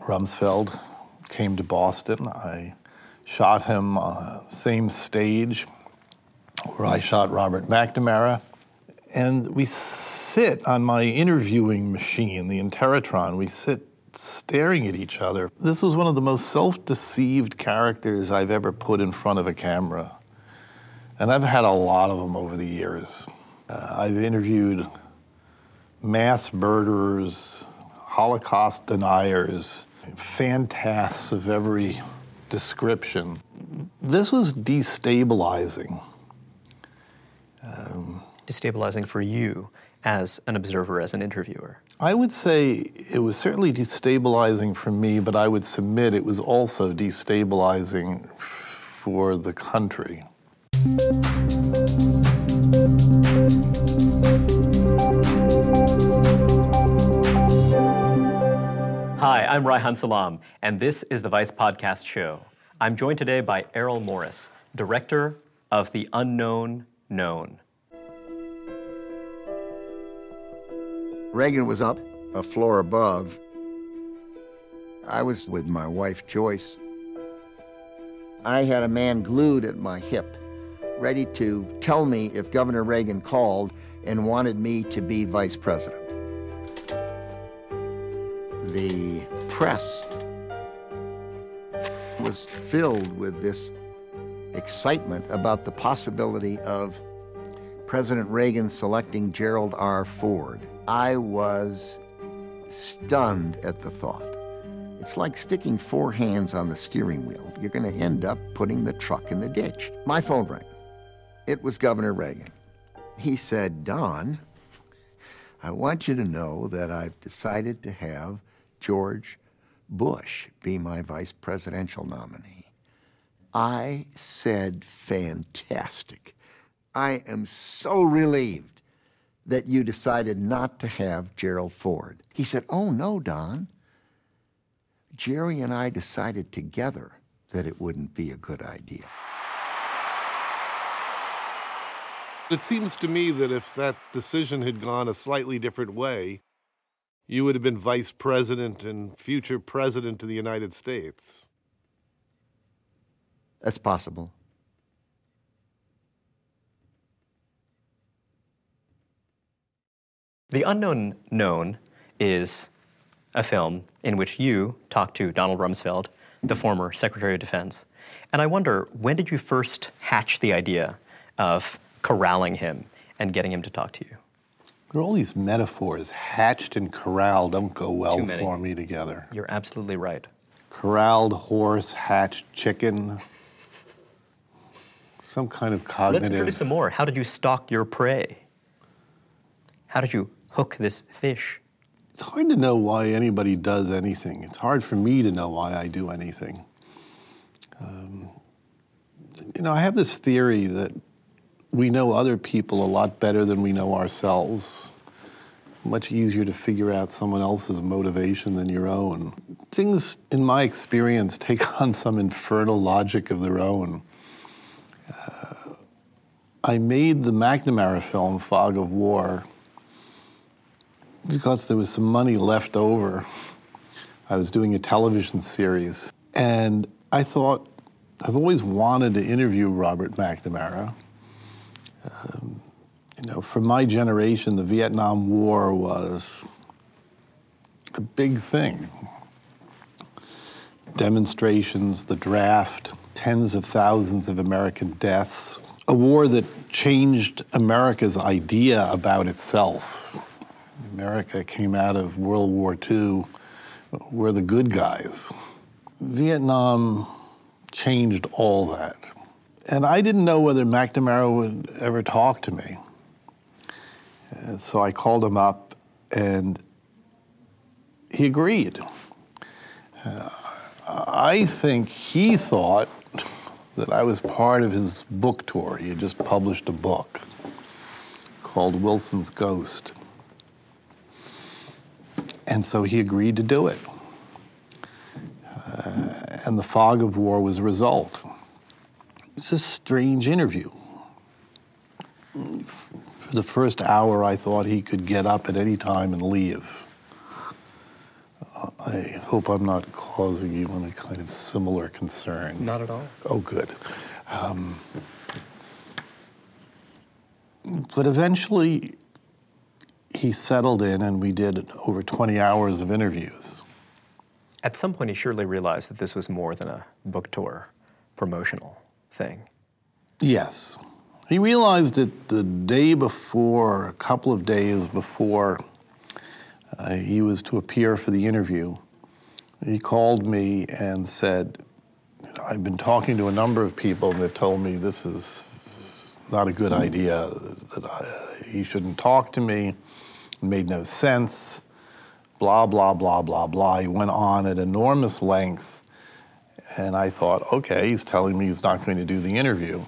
Rumsfeld came to Boston. I shot him uh, same stage where I shot Robert McNamara. And we sit on my interviewing machine, the Interrotron. We sit staring at each other. This was one of the most self deceived characters I've ever put in front of a camera. And I've had a lot of them over the years. Uh, I've interviewed mass murderers, Holocaust deniers, fantasts of every description. This was destabilizing. Um, destabilizing for you as an observer, as an interviewer? I would say it was certainly destabilizing for me, but I would submit it was also destabilizing for the country. Hi, I'm Reihan Salam, and this is the Vice Podcast Show. I'm joined today by Errol Morris, director of The Unknown Known. Reagan was up a floor above. I was with my wife, Joyce. I had a man glued at my hip, ready to tell me if Governor Reagan called and wanted me to be vice president. The press was filled with this excitement about the possibility of President Reagan selecting Gerald R. Ford. I was stunned at the thought. It's like sticking four hands on the steering wheel. You're going to end up putting the truck in the ditch. My phone rang. It was Governor Reagan. He said, Don, I want you to know that I've decided to have George Bush be my vice presidential nominee. I said, fantastic. I am so relieved that you decided not to have Gerald Ford. He said, Oh, no, Don. Jerry and I decided together that it wouldn't be a good idea. It seems to me that if that decision had gone a slightly different way, you would have been vice president and future president of the United States. That's possible. The Unknown Known is a film in which you talk to Donald Rumsfeld, the former Secretary of Defense. And I wonder, when did you first hatch the idea of corralling him and getting him to talk to you? There are all these metaphors. Hatched and corralled don't go well for me together. You're absolutely right. Corralled horse, hatched chicken. Some kind of cognitive. Let's introduce some more. How did you stalk your prey? How did you hook this fish? It's hard to know why anybody does anything. It's hard for me to know why I do anything. Um, you know, I have this theory that we know other people a lot better than we know ourselves. Much easier to figure out someone else's motivation than your own. Things, in my experience, take on some infernal logic of their own. Uh, I made the McNamara film, Fog of War, because there was some money left over. I was doing a television series, and I thought, I've always wanted to interview Robert McNamara. Um, you know, for my generation, the Vietnam War was a big thing. Demonstrations, the draft, tens of thousands of American deaths, a war that changed America's idea about itself. America came out of World War II, we're the good guys. Vietnam changed all that. And I didn't know whether McNamara would ever talk to me. And so I called him up and he agreed. Uh, I think he thought that I was part of his book tour. He had just published a book called Wilson's Ghost. And so he agreed to do it. Uh, and the fog of war was a result. It's a strange interview. For the first hour, I thought he could get up at any time and leave. I hope I'm not causing you any kind of similar concern. Not at all. Oh, good. Um, but eventually, he settled in, and we did over 20 hours of interviews. At some point, he surely realized that this was more than a book tour promotional thing. Yes. He realized it the day before, a couple of days before uh, he was to appear for the interview. He called me and said, I've been talking to a number of people, and they've told me this is not a good idea, that I, he shouldn't talk to me. It made no sense, blah, blah, blah, blah, blah. He went on at enormous length, and I thought, okay, he's telling me he's not going to do the interview.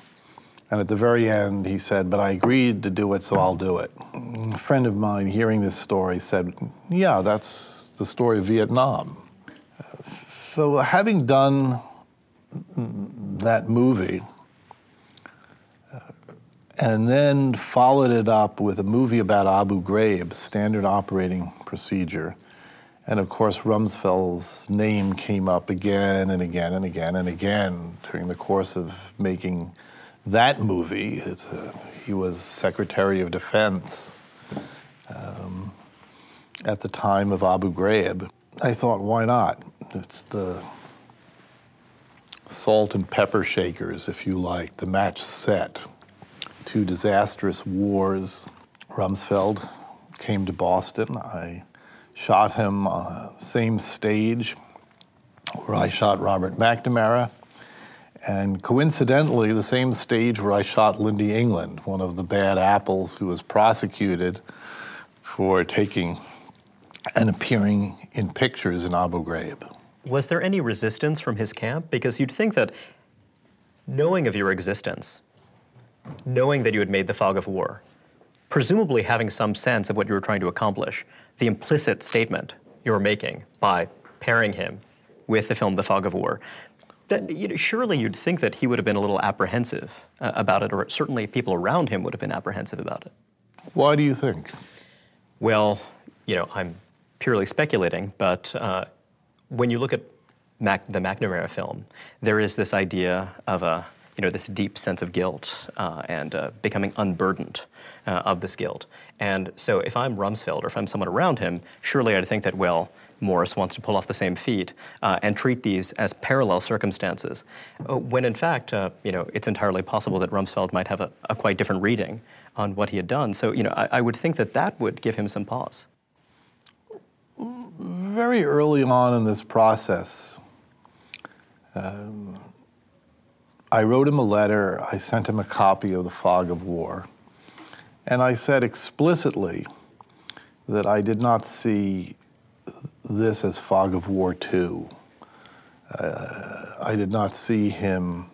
And at the very end, he said, But I agreed to do it, so I'll do it. A friend of mine, hearing this story, said, Yeah, that's the story of Vietnam. So, having done that movie, uh, and then followed it up with a movie about Abu Ghraib, standard operating procedure. And of course, Rumsfeld's name came up again and again and again and again during the course of making that movie. A, he was Secretary of Defense um, at the time of Abu Ghraib. I thought, why not? It's the salt and pepper shakers, if you like, the match set. Two disastrous wars. Rumsfeld came to Boston. I shot him on the same stage where I shot Robert McNamara and coincidentally, the same stage where I shot Lynndie England, one of the bad apples who was prosecuted for taking and appearing in pictures in Abu Ghraib. Was there any resistance from his camp? Because you'd think that knowing of your existence, knowing that you had made the fog of war, presumably having some sense of what you were trying to accomplish, the implicit statement you were making by pairing him with the film The Fog of War, that, you know, surely you'd think that he would have been a little apprehensive uh, about it, or certainly people around him would have been apprehensive about it. Why do you think? Well, you know, I'm purely speculating, but uh, when you look at Mac, the McNamara film, there is this idea of a, you know, this deep sense of guilt uh, and uh, becoming unburdened uh, of this guilt. And so if I'm Rumsfeld or if I'm someone around him, surely I'd think that, well, Morris wants to pull off the same feat uh, and treat these as parallel circumstances, uh, when in fact, uh, you know, it's entirely possible that Rumsfeld might have a, a, quite different reading on what he had done. So, you know, I, I would think that that would give him some pause. Very early on in this process, um, I wrote him a letter. I sent him a copy of The Fog of War. And I said explicitly that I did not see this as Fog of War 2. Uh, I did not see him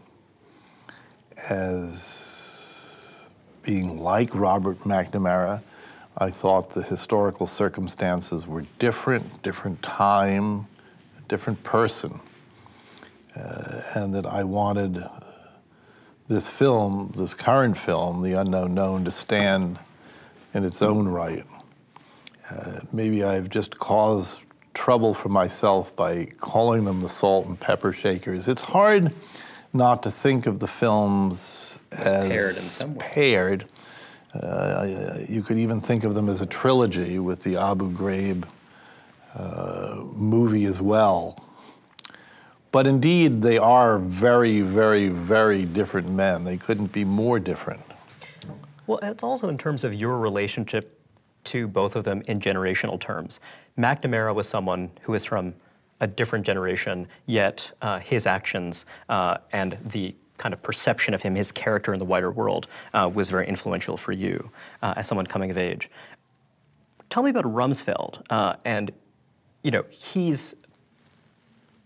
as being like Robert McNamara. I thought the historical circumstances were different, different time, different person, uh, and that I wanted this film, this current film, The Unknown Known, to stand in its own right. Uh, maybe I've just caused trouble for myself by calling them the salt and pepper shakers. It's hard not to think of the films as paired in some way. Paired. Uh, you could even think of them as a trilogy with the Abu Ghraib uh, movie as well. But indeed, they are very, very, very different men. They couldn't be more different. Well, it's also in terms of your relationship to both of them in generational terms. McNamara was someone who is from a different generation, yet uh, his actions uh, and the kind of perception of him, his character in the wider world, uh, was very influential for you uh, as someone coming of age. Tell me about Rumsfeld, uh, and you know he's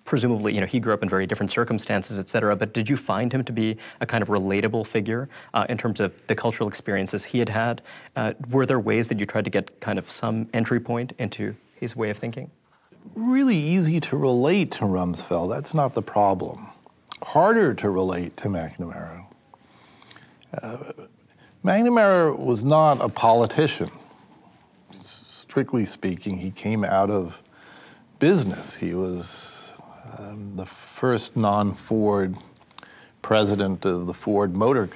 presumably, you know, he grew up in very different circumstances, et cetera, but did you find him to be a kind of relatable figure uh, in terms of the cultural experiences he had had? Uh, were there ways that you tried to get kind of some entry point into his way of thinking? Really easy to relate to Rumsfeld. That's not the problem. Harder to relate to McNamara. Uh, McNamara was not a politician. Strictly speaking, he came out of business. He was um, the first non Ford president of the Ford Motor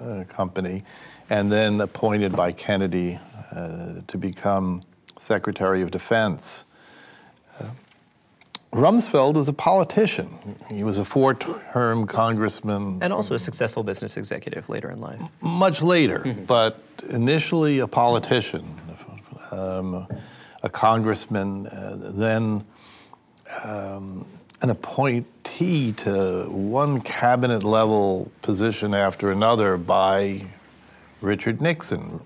uh, Company, and then appointed by Kennedy uh, to become Secretary of Defense. Uh, Rumsfeld is a politician. He was a four term congressman. And also a successful business executive later in life. Much later, but initially a politician, um, a congressman, uh, then um, an appointee to one cabinet level position after another by Richard Nixon.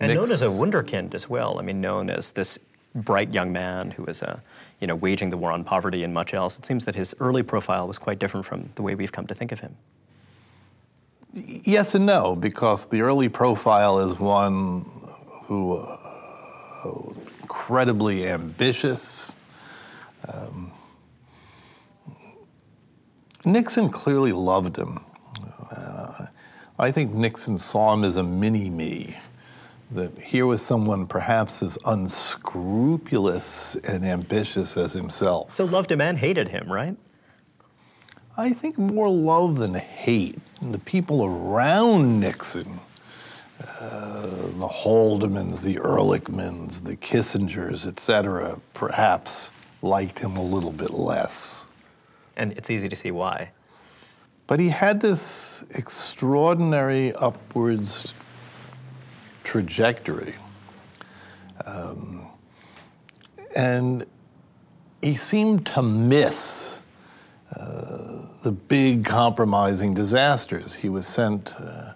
And known as a wunderkind as well. I mean, known as this bright young man who was uh, you know, waging the war on poverty and much else. It seems that his early profile was quite different from the way we've come to think of him. Yes and no, because the early profile is one who uh, incredibly ambitious. Um, Nixon clearly loved him. Uh, I think Nixon saw him as a mini me that here was someone perhaps as unscrupulous and ambitious as himself. So loved him and hated him, right? I think more love than hate. the people around Nixon, uh, the Haldemans, the Ehrlichmans, the Kissingers, etc., perhaps liked him a little bit less. And it's easy to see why. But he had this extraordinary upwards trajectory. Um, and he seemed to miss uh, the big compromising disasters. He was sent uh,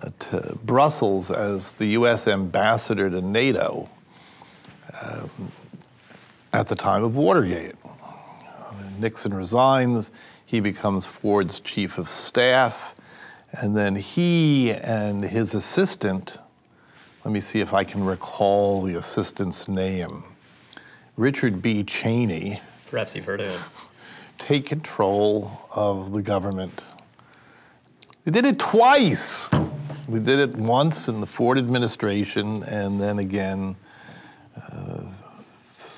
uh, to Brussels as the US ambassador to NATO um, at the time of Watergate. Nixon resigns, he becomes Ford's chief of staff, and then he and his assistant, let me see if I can recall the assistant's name. Richard B. Cheney. Perhaps you've heard of him. Take control of the government. They did it twice. We did it once in the Ford administration, and then again uh,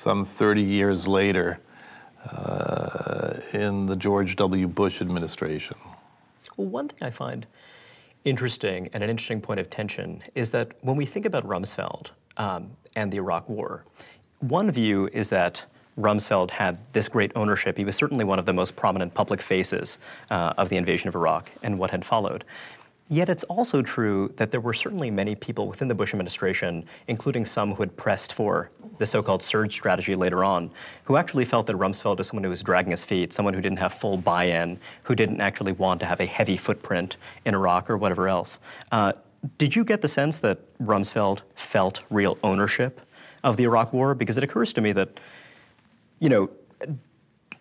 some 30 years later uh, in the George W. Bush administration. Well, one thing I find interesting and an interesting point of tension is that when we think about Rumsfeld um, and the Iraq War, one view is that Rumsfeld had this great ownership. He was certainly one of the most prominent public faces uh, of the invasion of Iraq and what had followed. Yet it's also true that there were certainly many people within the Bush administration, including some who had pressed for the so-called surge strategy later on, who actually felt that Rumsfeld was someone who was dragging his feet, someone who didn't have full buy-in, who didn't actually want to have a heavy footprint in Iraq or whatever else. Uh, did you get the sense that Rumsfeld felt real ownership of the Iraq War? Because it occurs to me that, you know,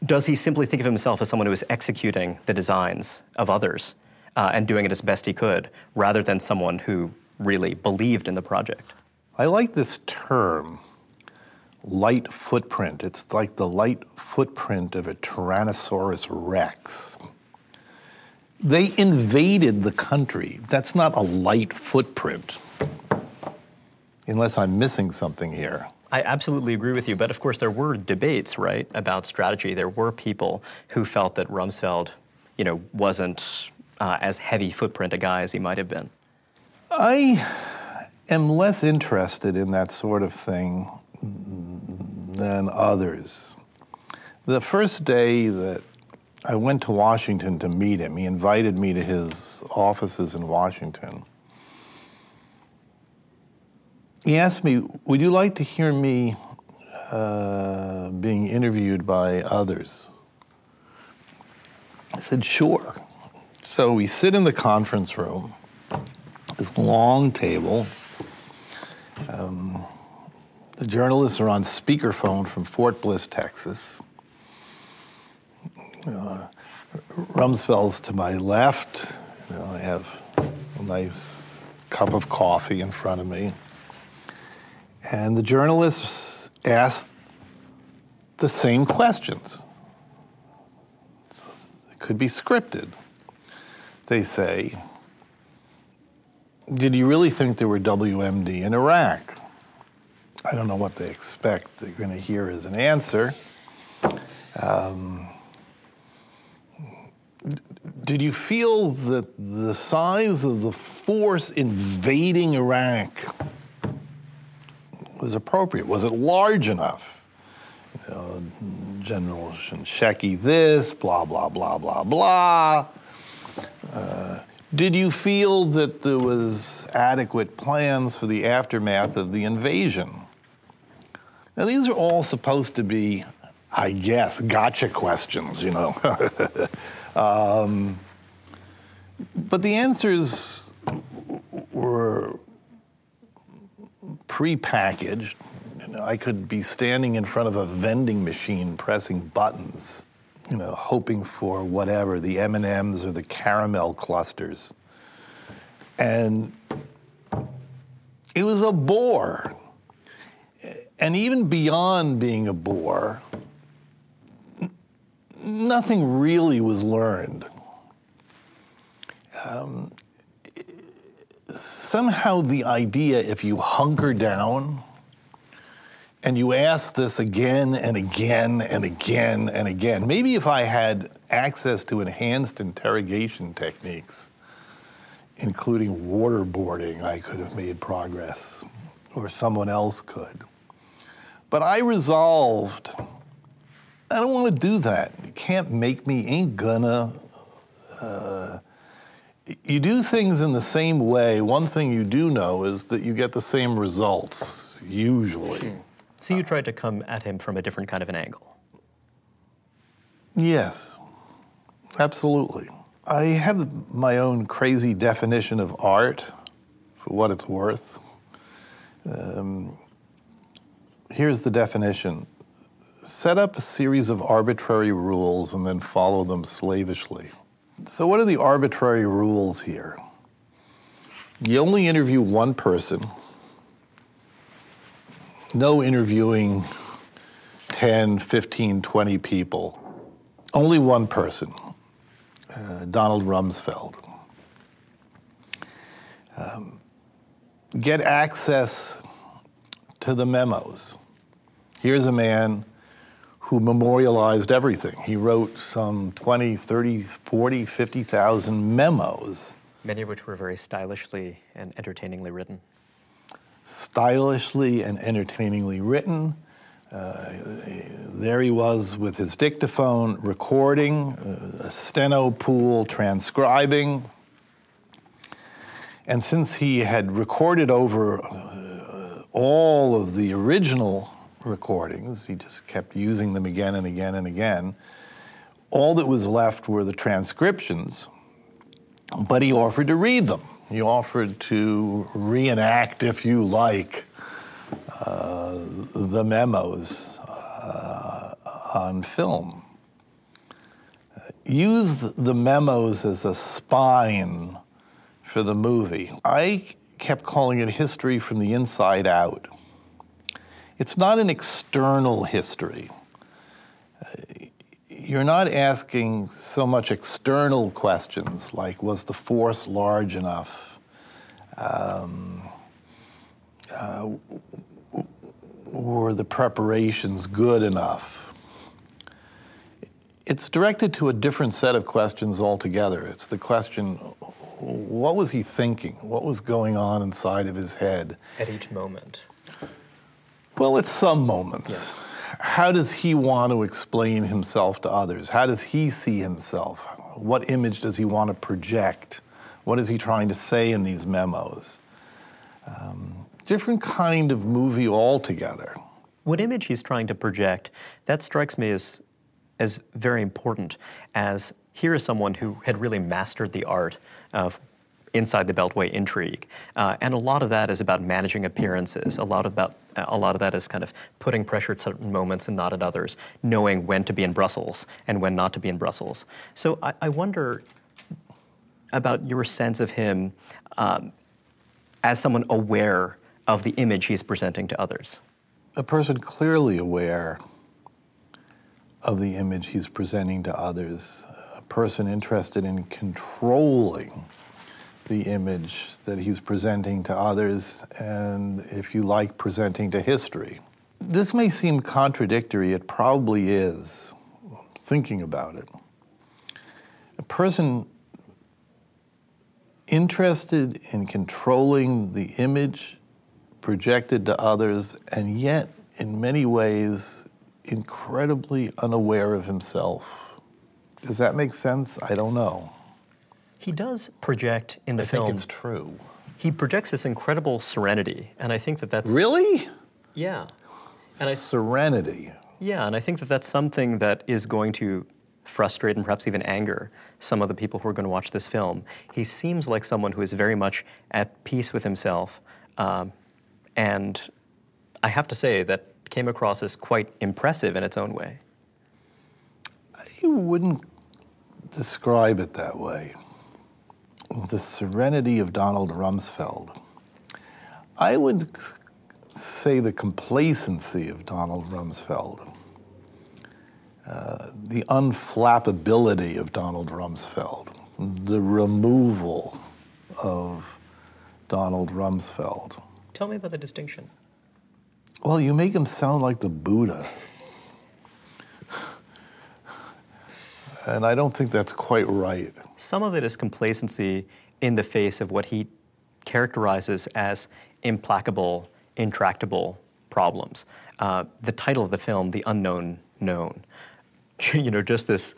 does he simply think of himself as someone who is executing the designs of others? Uh, and doing it as best he could, rather than someone who really believed in the project. I like this term, light footprint. It's like the light footprint of a Tyrannosaurus rex. They invaded the country. That's not a light footprint, unless I'm missing something here. I absolutely agree with you, but of course there were debates, right, about strategy. There were people who felt that Rumsfeld, you know, wasn't uh, as heavy footprint a guy as he might have been? I am less interested in that sort of thing than others. The first day that I went to Washington to meet him, he invited me to his offices in Washington. He asked me, Would you like to hear me uh, being interviewed by others? I said, Sure. So we sit in the conference room, this long table. Um, the journalists are on speakerphone from Fort Bliss, Texas. Uh, Rumsfeld's to my left. You know, I have a nice cup of coffee in front of me. And the journalists ask the same questions. So it could be scripted they say, Did you really think there were WMD in Iraq? I don't know what they expect they're going to hear as an answer. Um, did you feel that the size of the force invading Iraq was appropriate? Was it large enough? You know, General Shinseki this, blah, blah, blah, blah, blah. Uh, did you feel that there was adequate plans for the aftermath of the invasion? Now, these are all supposed to be, I guess, gotcha questions, you know. um, but the answers were prepackaged. You know, I could be standing in front of a vending machine pressing buttons, you know, hoping for whatever, the M&Ms or the caramel clusters. And it was a bore. And even beyond being a bore, nothing really was learned. Um, somehow the idea if you hunker down and you ask this again and again and again and again, maybe if I had access to enhanced interrogation techniques, including waterboarding, I could have made progress, or someone else could. But I resolved, I don't want to do that. You can't make me, ain't gonna. Uh, you do things in the same way. One thing you do know is that you get the same results, usually. So you tried to come at him from a different kind of an angle. Yes, absolutely. I have my own crazy definition of art, for what it's worth. Um, here's the definition set up a series of arbitrary rules and then follow them slavishly. So, what are the arbitrary rules here? You only interview one person, no interviewing 10, 15, 20 people, only one person, uh, Donald Rumsfeld. Um, get access to the memos. Here's a man who memorialized everything. He wrote some 20, 30, 40, 50,000 memos. Many of which were very stylishly and entertainingly written. Stylishly and entertainingly written. Uh, there he was with his dictaphone recording, uh, a steno pool transcribing. And since he had recorded over uh, all of the original recordings. He just kept using them again and again and again. All that was left were the transcriptions, but he offered to read them. He offered to reenact, if you like, uh, the memos uh, on film. Use the memos as a spine for the movie. I kept calling it history from the inside out. It's not an external history. You're not asking so much external questions like was the force large enough? Um, uh, were the preparations good enough? It's directed to a different set of questions altogether. It's the question what was he thinking? What was going on inside of his head? At each moment. Well, at some moments. How does he want to explain himself to others? How does he see himself? What image does he want to project? What is he trying to say in these memos? Um, different kind of movie altogether. What image he's trying to project, that strikes me as, as very important, as here is someone who had really mastered the art of inside the Beltway intrigue. Uh, and a lot of that is about managing appearances. A lot about a lot of that is kind of putting pressure at certain moments and not at others, knowing when to be in Brussels and when not to be in Brussels. So I, I wonder about your sense of him um, as someone aware of the image he's presenting to others. A person clearly aware of the image he's presenting to others, a person interested in controlling the image that he's presenting to others, and if you like, presenting to history. This may seem contradictory, it probably is, thinking about it. A person interested in controlling the image projected to others, and yet, in many ways, incredibly unaware of himself. Does that make sense? I don't know. He does project in the I film. think it's true. He projects this incredible serenity, and I think that that's Really? yeah, and I Serenity. yeah, and I think that that's something that is going to frustrate and perhaps even anger some of the people who are going to watch this film. He seems like someone who is very much at peace with himself, um, and I have to say that came across as quite impressive in its own way. I wouldn't describe it that way. The serenity of Donald Rumsfeld. I would say the complacency of Donald Rumsfeld. Uh, the unflappability of Donald Rumsfeld. The removal of Donald Rumsfeld. Tell me about the distinction. Well, you make him sound like the Buddha. And I don't think that's quite right. Some of it is complacency in the face of what he characterizes as implacable, intractable problems. Uh, the title of the film, "The Unknown Known," you know, just this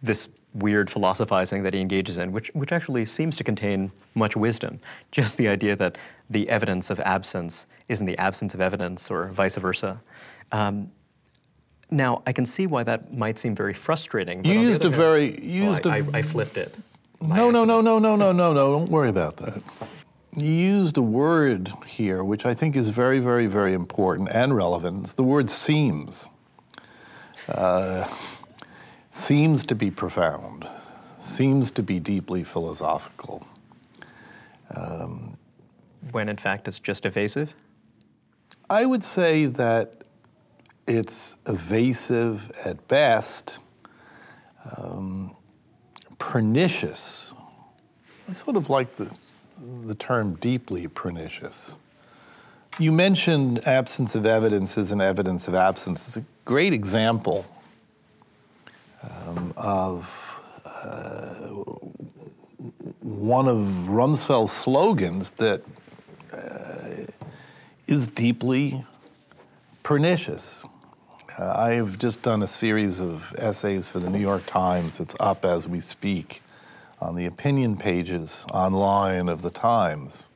this weird philosophizing that he engages in, which which actually seems to contain much wisdom. Just the idea that the evidence of absence isn't the absence of evidence, or vice versa. Um, now, I can see why that might seem very frustrating. but You used a very- Oh, used I, a I- I flipped it. No, no, no, no, no, no, no, no. Don't worry about that. You used a word here which I think is very, very, very important and relevant. It's the word seems. Uh, seems to be profound, seems to be deeply philosophical. When in fact it's just evasive? I would say that it's evasive at best, um, pernicious. I sort of like the, the term deeply pernicious. You mentioned absence of evidence as an evidence of absence. It's a great example um, of uh, one of Rumsfeld's slogans that uh, is deeply pernicious. Uh, I've just done a series of essays for the New York Times. It's up as we speak on the opinion pages online of the Times.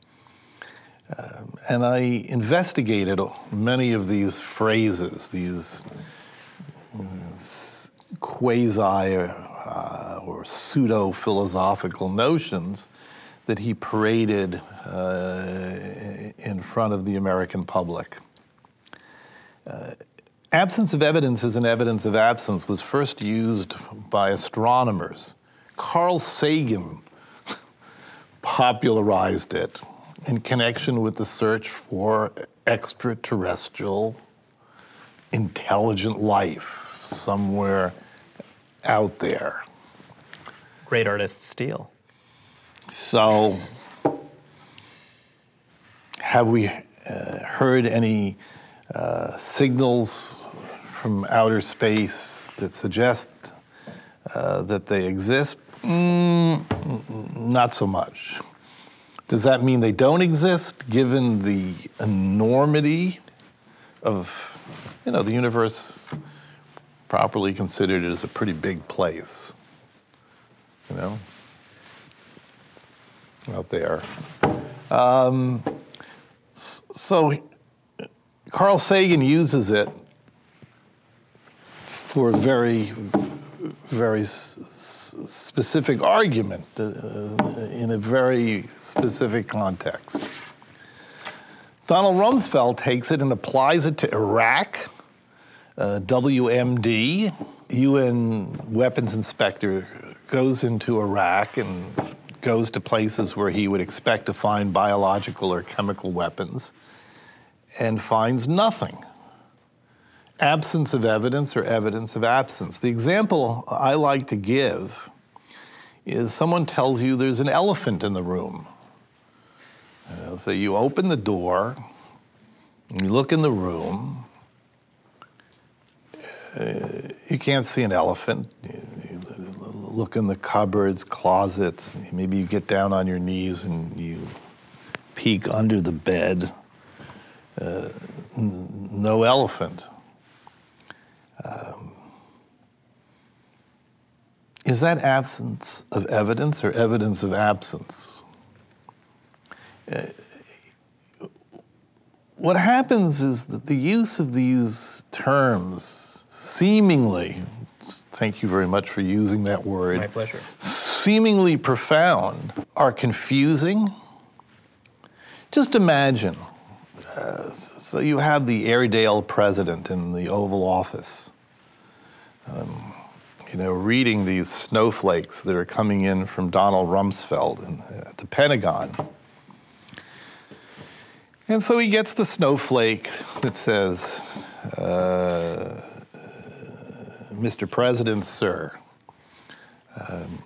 Um, and I investigated many of these phrases, these quasi uh, or pseudo philosophical notions that he paraded uh, in front of the American public. Absence of evidence as an evidence of absence was first used by astronomers. Carl Sagan popularized it in connection with the search for extraterrestrial intelligent life somewhere out there. Great artists steal. So, have we uh, heard any signals from outer space that suggest uh, that they exist? Mm, not so much. Does that mean they don't exist, given the enormity of, you know, the universe properly considered is a pretty big place, you know, out there. Um, so Carl Sagan uses it for a very, very s- specific argument uh, in a very specific context. Donald Rumsfeld takes it and applies it to Iraq, uh, WMD, UN weapons inspector, goes into Iraq and goes to places where he would expect to find biological or chemical weapons and finds nothing. Absence of evidence or evidence of absence. The example I like to give is someone tells you there's an elephant in the room. Uh, so you open the door, you look in the room, uh, you can't see an elephant. You, you look in the cupboards, closets, maybe you get down on your knees and you peek under the bed. Uh, n- no elephant. Um, is that absence of evidence or evidence of absence? Uh, what happens is that the use of these terms seemingly, thank you very much for using that word. My pleasure. Seemingly profound are confusing. Just imagine. So you have the Airedale president in the Oval Office, um, you know, reading these snowflakes that are coming in from Donald Rumsfeld in, at the Pentagon. And so he gets the snowflake that says, uh, Mr. President, sir, um,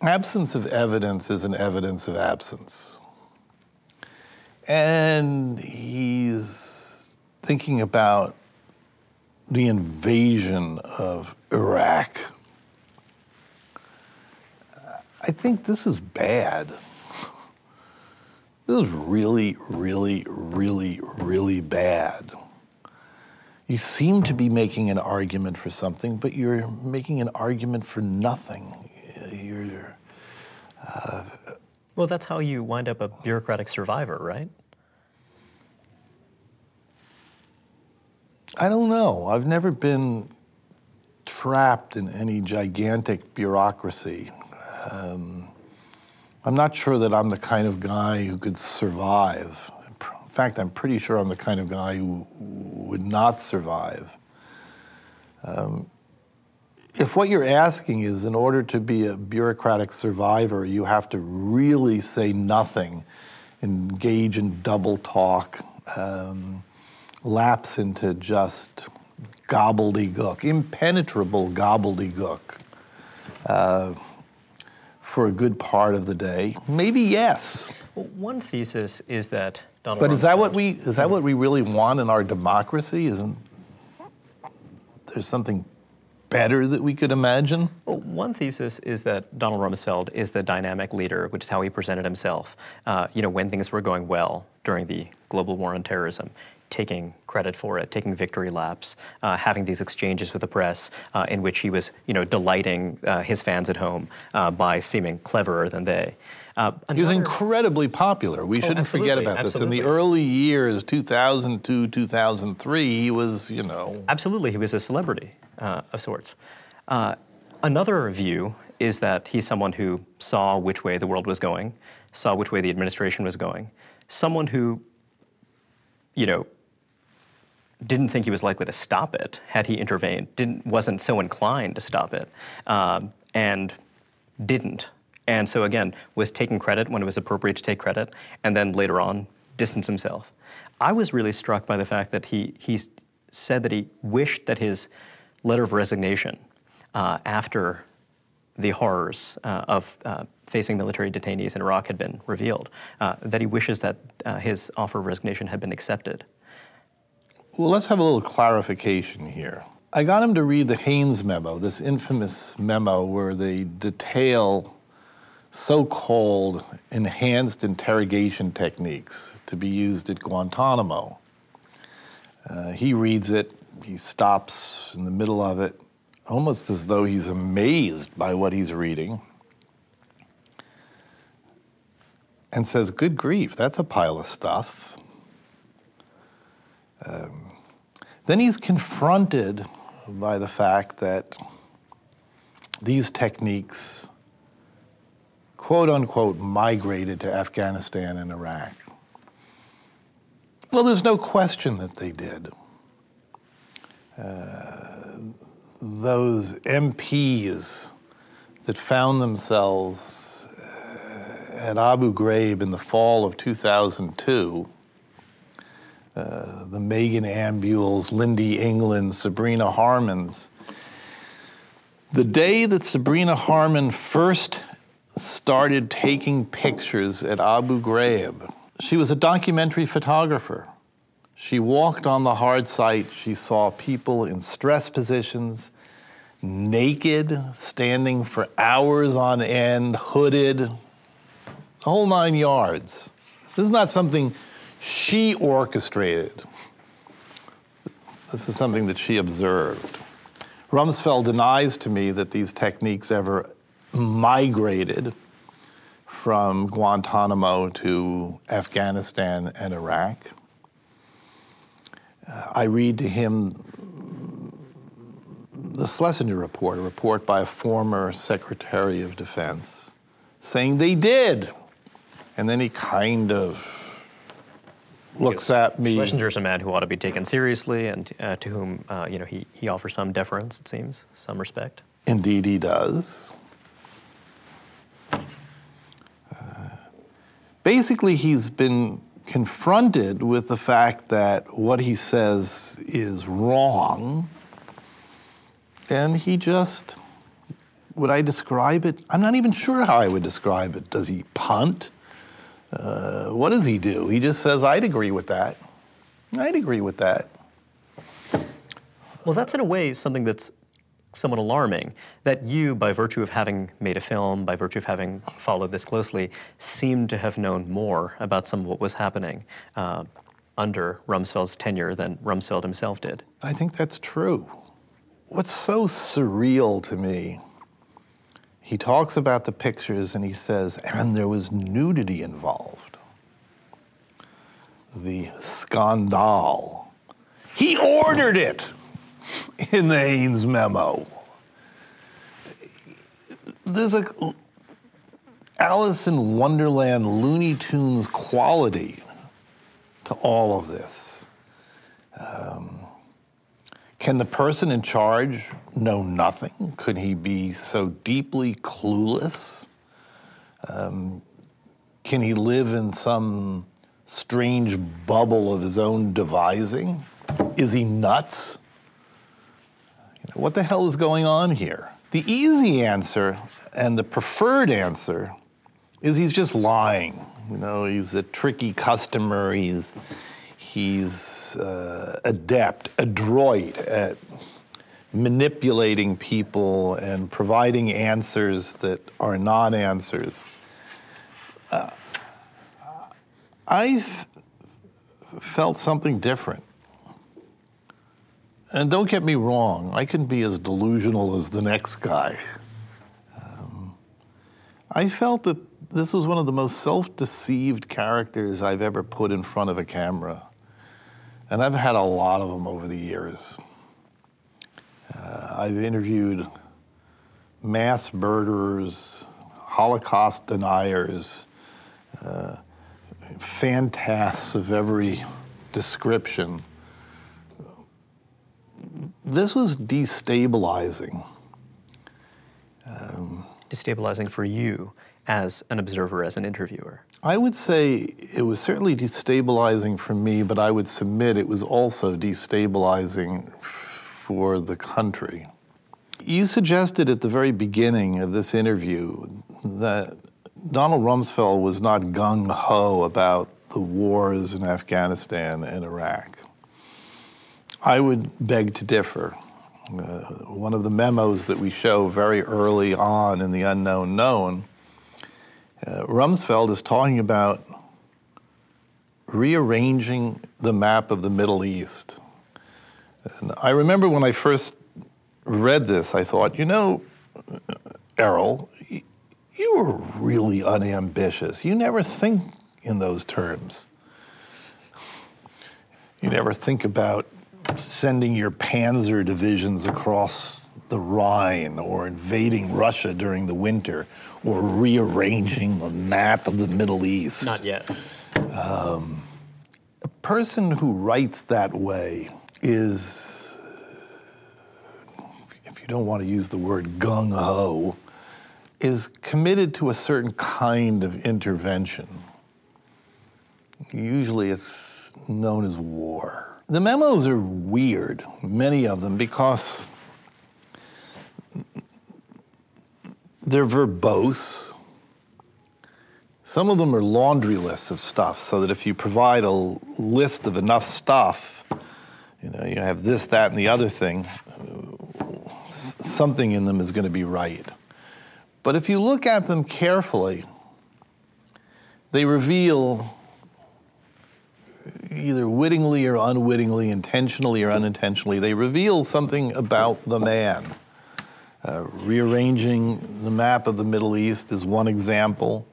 absence of evidence is an evidence of absence. And he's thinking about the invasion of Iraq. I think this is bad. This is really, really, really, really bad. You seem to be making an argument for something, but you're making an argument for nothing. You're, uh, well, that's how you wind up a bureaucratic survivor, right? I don't know. I've never been trapped in any gigantic bureaucracy. Um, I'm not sure that I'm the kind of guy who could survive. In fact, I'm pretty sure I'm the kind of guy who would not survive. Um, if what you're asking is in order to be a bureaucratic survivor, you have to really say nothing, engage in double talk, um, lapse into just gobbledygook, impenetrable gobbledygook. Uh, for a good part of the day? Maybe yes. Well, one thesis is that Donald. But is that what we is that what we really want in our democracy? Isn't there something better that we could imagine? Well, one thesis is that Donald Rumsfeld is the dynamic leader, which is how he presented himself. Uh, you know, when things were going well during the global war on terrorism, taking credit for it, taking victory laps, uh, having these exchanges with the press uh, in which he was, you know, delighting uh, his fans at home uh, by seeming cleverer than they. Uh, he was incredibly popular. We oh, shouldn't forget about absolutely. this. In the early years, 2002, 2003, he was, you know. Absolutely, he was a celebrity uh, of sorts. another view is that he's someone who saw which way the world was going, saw which way the administration was going, someone who, you know, didn't think he was likely to stop it had he intervened, didn't, wasn't so inclined to stop it, um, and didn't. And so again, was taking credit when it was appropriate to take credit, and then later on distanced himself. I was really struck by the fact that he, he said that he wished that his letter of resignation uh, after the horrors uh, of uh, facing military detainees in Iraq had been revealed, uh, that he wishes that uh, his offer of resignation had been accepted. Well, let's have a little clarification here. I got him to read the Haynes memo, this infamous memo where they detail so called enhanced interrogation techniques to be used at Guantanamo. Uh, he reads it, he stops in the middle of it, almost as though he's amazed by what he's reading, and says, Good grief, that's a pile of stuff. Um, then he's confronted by the fact that these techniques, quote unquote, migrated to Afghanistan and Iraq. Well, there's no question that they did. Those MPs that found themselves uh, at Abu Ghraib in the fall of 2002 uh, the Megan Ambuhls, Lynndie England, Sabrina Harmons. The day that Sabrina Harman first started taking pictures at Abu Ghraib, she was a documentary photographer. She walked on the hard site. She saw people in stress positions, naked, standing for hours on end, hooded, the whole nine yards. This is not something she orchestrated. This is something that she observed. Rumsfeld denies to me that these techniques ever migrated from Guantanamo to Afghanistan and Iraq. Uh, I read to him the Schlesinger report, a report by a former Secretary of Defense, saying they did. And then he kind of looks at me. Schlesinger's a man who ought to be taken seriously and uh, to whom uh, you know, he, he offers some deference, it seems, some respect. Indeed, he does. Uh, basically, he's been confronted with the fact that what he says is wrong, and he just, would I describe it? I'm not even sure how I would describe it. Does he punt? Uh, what does he do? He just says, I'd agree with that. I'd agree with that. Well, that's in a way something that's somewhat alarming that you, by virtue of having made a film, by virtue of having followed this closely, seem to have known more about some of what was happening uh, under Rumsfeld's tenure than Rumsfeld himself did. I think that's true. What's so surreal to me he talks about the pictures and he says, and there was nudity involved. The scandal. He ordered it in the Haynes memo. There's a Alice in Wonderland Looney Tunes quality to all of this. Um, can the person in charge know nothing? Could he be so deeply clueless? Um, can he live in some strange bubble of his own devising? Is he nuts? You know, what the hell is going on here? The easy answer and the preferred answer is he's just lying. You know, he's a tricky customer. He's He's uh, adept, adroit at manipulating people and providing answers that are non answers. Uh, I've felt something different. And don't get me wrong, I can be as delusional as the next guy. Um, I felt that this was one of the most self deceived characters I've ever put in front of a camera. And I've had a lot of them over the years. Uh, I've interviewed mass murderers, Holocaust deniers, uh, fantasts of every description. This was destabilizing. Um, destabilizing for you as an observer, as an interviewer? I would say it was certainly destabilizing for me, but I would submit it was also destabilizing for the country. You suggested at the very beginning of this interview that Donald Rumsfeld was not gung ho about the wars in Afghanistan and Iraq. I would beg to differ. Uh, one of the memos that we show very early on in The Unknown Known uh, Rumsfeld is talking about rearranging the map of the Middle East. And I remember when I first read this, I thought, you know, Errol, you were really unambitious. You never think in those terms. You never think about sending your panzer divisions across the Rhine or invading Russia during the winter or rearranging the map of the Middle East. Not yet. Um, a person who writes that way is, if you don't want to use the word gung ho, is committed to a certain kind of intervention. Usually it's known as war. The memos are weird, many of them, because they're verbose. Some of them are laundry lists of stuff, so that if you provide a list of enough stuff, you know, you have this, that, and the other thing, something in them is going to be right. But if you look at them carefully, they reveal either wittingly or unwittingly, intentionally or unintentionally, they reveal something about the man. Uh, rearranging the map of the Middle East is one example.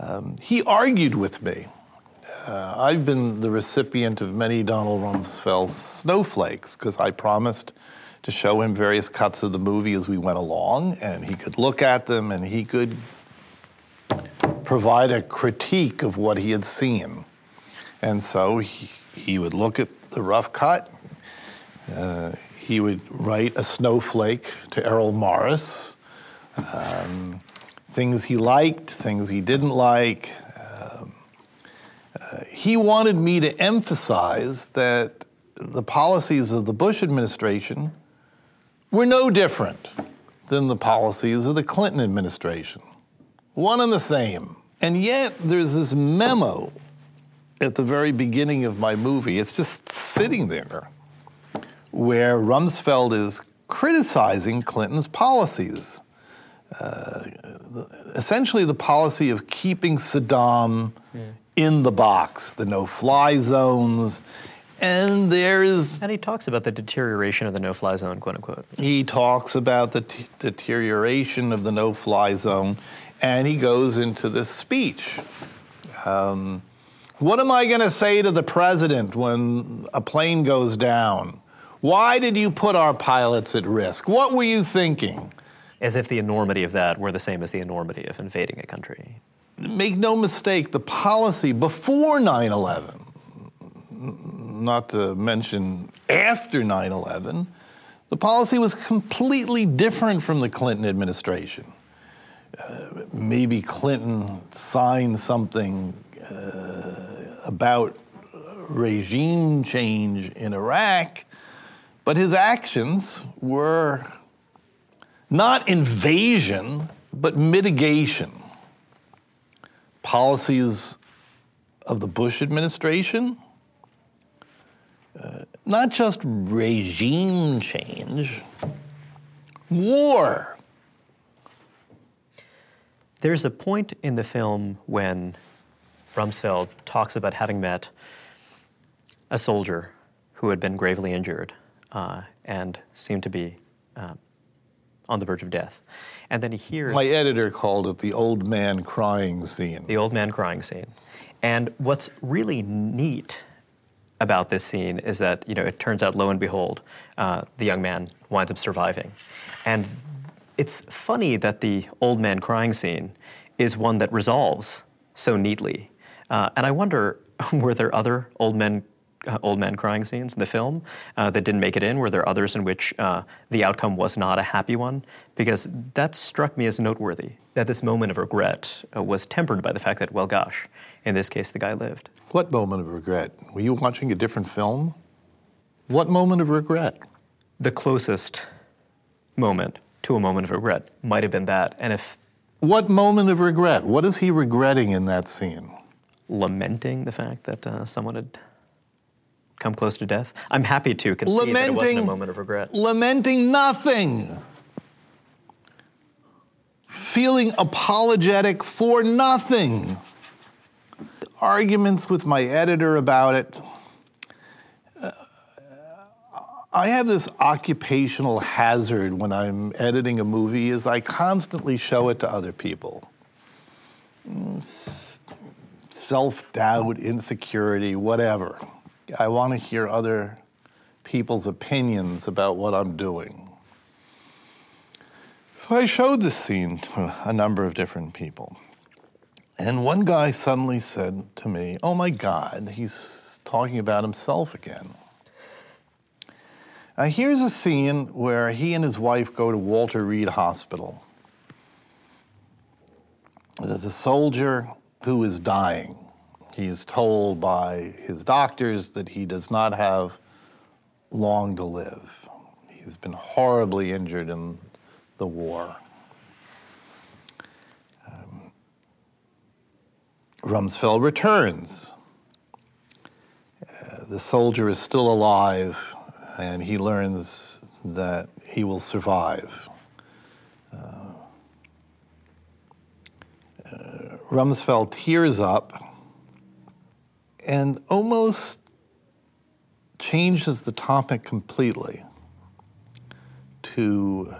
Um, he argued with me. Uh, I've been the recipient of many Donald Rumsfeld snowflakes because I promised to show him various cuts of the movie as we went along, and he could look at them and he could provide a critique of what he had seen. And so he, he would look at the rough cut. Uh, he would write a snowflake to Errol Morris. Um, things he liked, things he didn't like. Um, uh, he wanted me to emphasize that the policies of the Bush administration were no different than the policies of the Clinton administration. One and the same. And yet, there's this memo at the very beginning of my movie. It's just sitting there where Rumsfeld is criticizing Clinton's policies. Uh, essentially, the policy of keeping Saddam mm. in the box, the no fly zones. And there's. And he talks about the deterioration of the no fly zone, quote unquote. He talks about the t- deterioration of the no fly zone, and he goes into this speech. Um, what am I going to say to the president when a plane goes down? Why did you put our pilots at risk? What were you thinking? As if the enormity of that were the same as the enormity of invading a country. Make no mistake, the policy before 9 11, not to mention after 9 11, the policy was completely different from the Clinton administration. Uh, maybe Clinton signed something uh, about regime change in Iraq, but his actions were not invasion, but mitigation. Policies of the Bush administration, uh, not just regime change, war. There's a point in the film when Rumsfeld talks about having met a soldier who had been gravely injured uh, and seemed to be uh, on the verge of death. And then he hears. My editor called it the old man crying scene. The old man crying scene. And what's really neat about this scene is that, you know, it turns out, lo and behold, uh, the young man winds up surviving. And it's funny that the old man crying scene is one that resolves so neatly uh, and I wonder, were there other old men uh, old man crying scenes in the film uh, that didn't make it in? Were there others in which uh, the outcome was not a happy one? Because that struck me as noteworthy, that this moment of regret uh, was tempered by the fact that, well, gosh, in this case, the guy lived. What moment of regret? Were you watching a different film? What moment of regret? The closest moment to a moment of regret might have been that. And if. What moment of regret? What is he regretting in that scene? Lamenting the fact that uh, someone had come close to death? I'm happy to concede lamenting, that it wasn't a moment of regret. Lamenting nothing. Feeling apologetic for nothing. Arguments with my editor about it. Uh, I have this occupational hazard when I'm editing a movie is I constantly show it to other people self doubt, insecurity, whatever. I want to hear other people's opinions about what I'm doing. So I showed this scene to a number of different people. And one guy suddenly said to me, Oh my God, he's talking about himself again. Now, here's a scene where he and his wife go to Walter Reed Hospital. There's a soldier who is dying. He is told by his doctors that he does not have long to live. He's been horribly injured in the war. Um, Rumsfeld returns. Uh, the soldier is still alive, and he learns that he will survive. Rumsfeld tears up and almost changes the topic completely to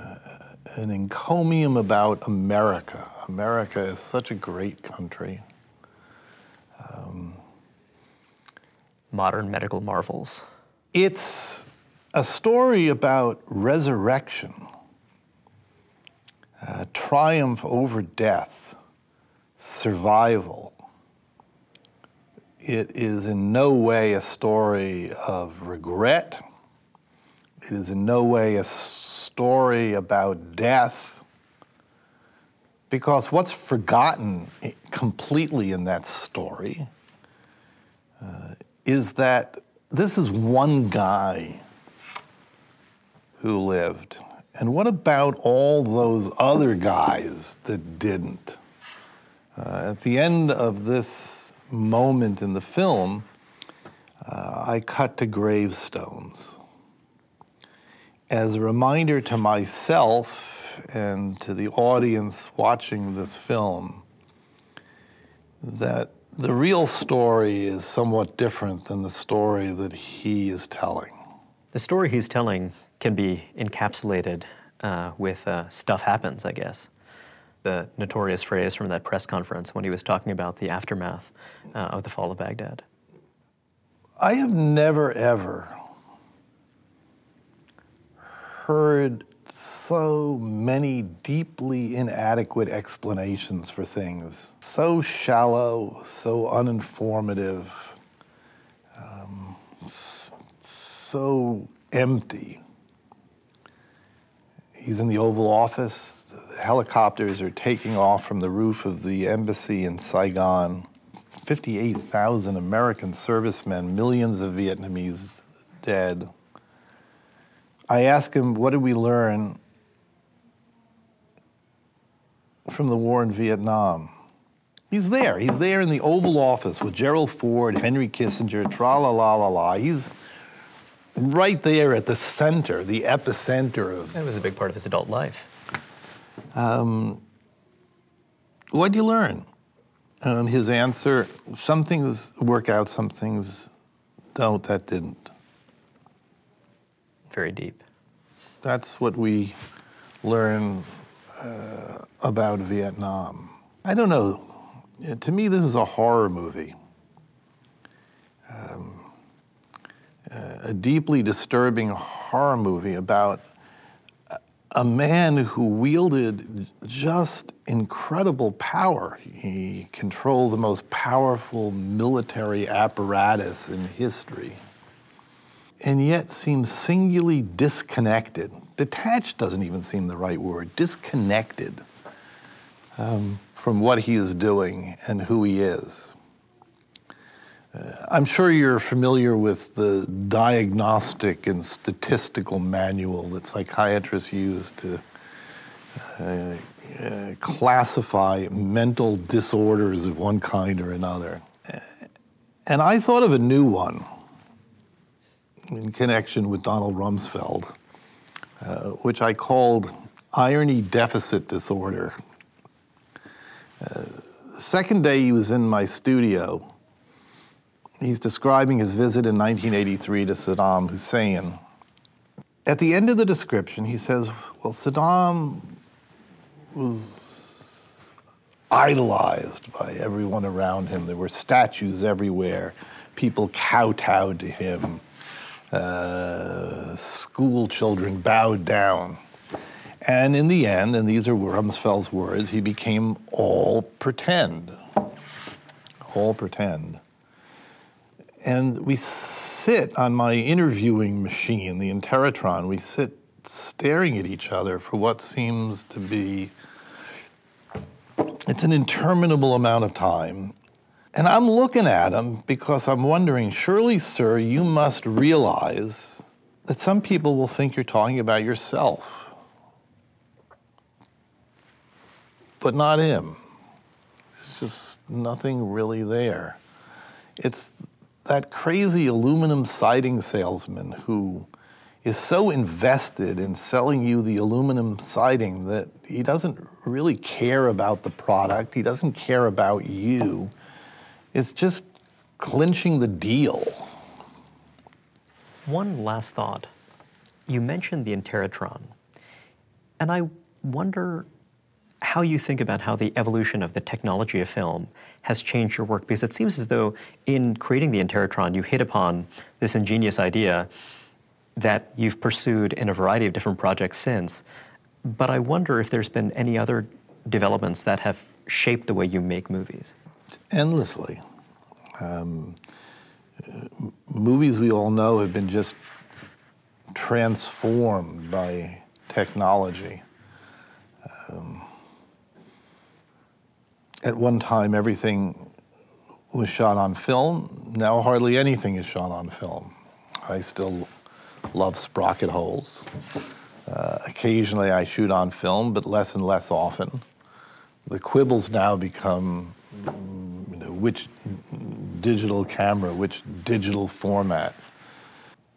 an encomium about America. America is such a great country. Um, Modern medical marvels. It's a story about resurrection, uh, triumph over death, survival. It is in no way a story of regret. It is in no way a story about death. Because what's forgotten completely in that story uh, is that this is one guy who lived. And what about all those other guys that didn't? Uh, at the end of this moment in the film, uh, I cut to gravestones as a reminder to myself and to the audience watching this film that the real story is somewhat different than the story that he is telling. The story he's telling can be encapsulated uh, with uh, stuff happens, I guess. The notorious phrase from that press conference when he was talking about the aftermath uh, of the fall of Baghdad. I have never, ever heard so many deeply inadequate explanations for things, so shallow, so uninformative, um, so empty. He's in the Oval Office. Helicopters are taking off from the roof of the embassy in Saigon. 58,000 American servicemen, millions of Vietnamese dead. I asked him, What did we learn from the war in Vietnam? He's there. He's there in the Oval Office with Gerald Ford, Henry Kissinger, tra la la la la. He's right there at the center, the epicenter of. That was a big part of his adult life. Um, what'd you learn? And his answer some things work out, some things don't. That didn't very deep. That's what we learn uh, about Vietnam. I don't know. To me, this is a horror movie. Um, a deeply disturbing horror movie about a man who wielded just incredible power. He controlled the most powerful military apparatus in history and yet seems singularly disconnected. Detached doesn't even seem the right word, disconnected um, from what he is doing and who he is. I'm sure you're familiar with the diagnostic and statistical manual that psychiatrists use to uh, uh, classify mental disorders of one kind or another. And I thought of a new one in connection with Donald Rumsfeld, uh, which I called irony deficit disorder. Uh, the second day he was in my studio, he's describing his visit in 1983 to Saddam Hussein. At the end of the description, he says, Well, Saddam was idolized by everyone around him. There were statues everywhere. People kowtowed to him uh, school children bowed down. And in the end, and these are Rumsfeld's words, he became all pretend. All pretend. And we sit on my interviewing machine, the Interrotron, we sit staring at each other for what seems to be it's an interminable amount of time and I'm looking at him because I'm wondering, surely, sir, you must realize that some people will think you're talking about yourself, but not him. There's just nothing really there. It's that crazy aluminum siding salesman who is so invested in selling you the aluminum siding that he doesn't really care about the product, he doesn't care about you. It's just clinching the deal. One last thought. You mentioned the Interrotron, and I wonder how you think about how the evolution of the technology of film has changed your work because it seems as though in creating the Interrotron you hit upon this ingenious idea that you've pursued in a variety of different projects since. But I wonder if there's been any other developments that have shaped the way you make movies. Endlessly. Um, movies we all know have been just transformed by technology. Um, at one time, everything was shot on film. Now, hardly anything is shot on film. I still love sprocket holes. Uh, occasionally, I shoot on film, but less and less often. The quibbles now become you know, which digital camera, which digital format.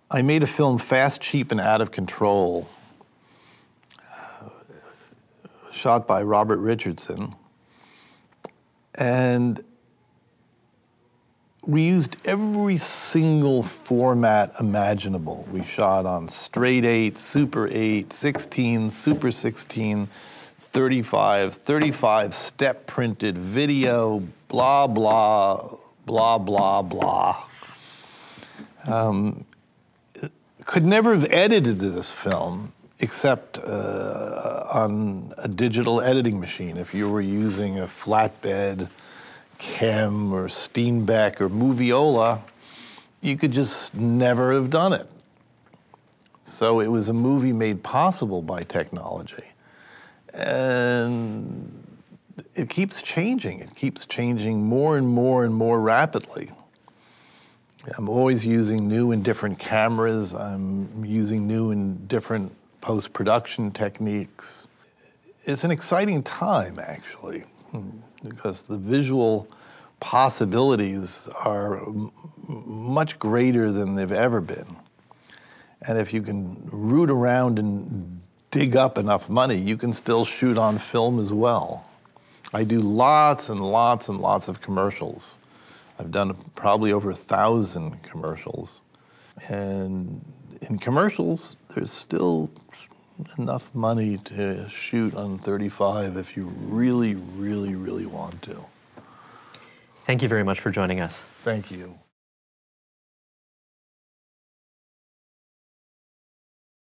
I made a film, Fast, Cheap, and Out of Control, uh, shot by Robert Richardson and we used every single format imaginable. We shot on straight 8, super 8, 16, super 16, 35, 35 step printed video, blah, blah, blah, blah, blah. Um, could never have edited this film except uh, on a digital editing machine. If you were using a flatbed, KEM or Steenbeck or Moviola, you could just never have done it. So it was a movie made possible by technology. And it keeps changing. It keeps changing more and more and more rapidly. I'm always using new and different cameras. I'm using new and different post production techniques. It's an exciting time, actually, because the visual possibilities are much greater than they've ever been. And if you can root around and dig up enough money, you can still shoot on film as well. I do lots and lots and lots of commercials. I've done probably over a thousand commercials. And in commercials, there's still enough money to shoot on 35 if you really, really, really want to. Thank you very much for joining us. Thank you.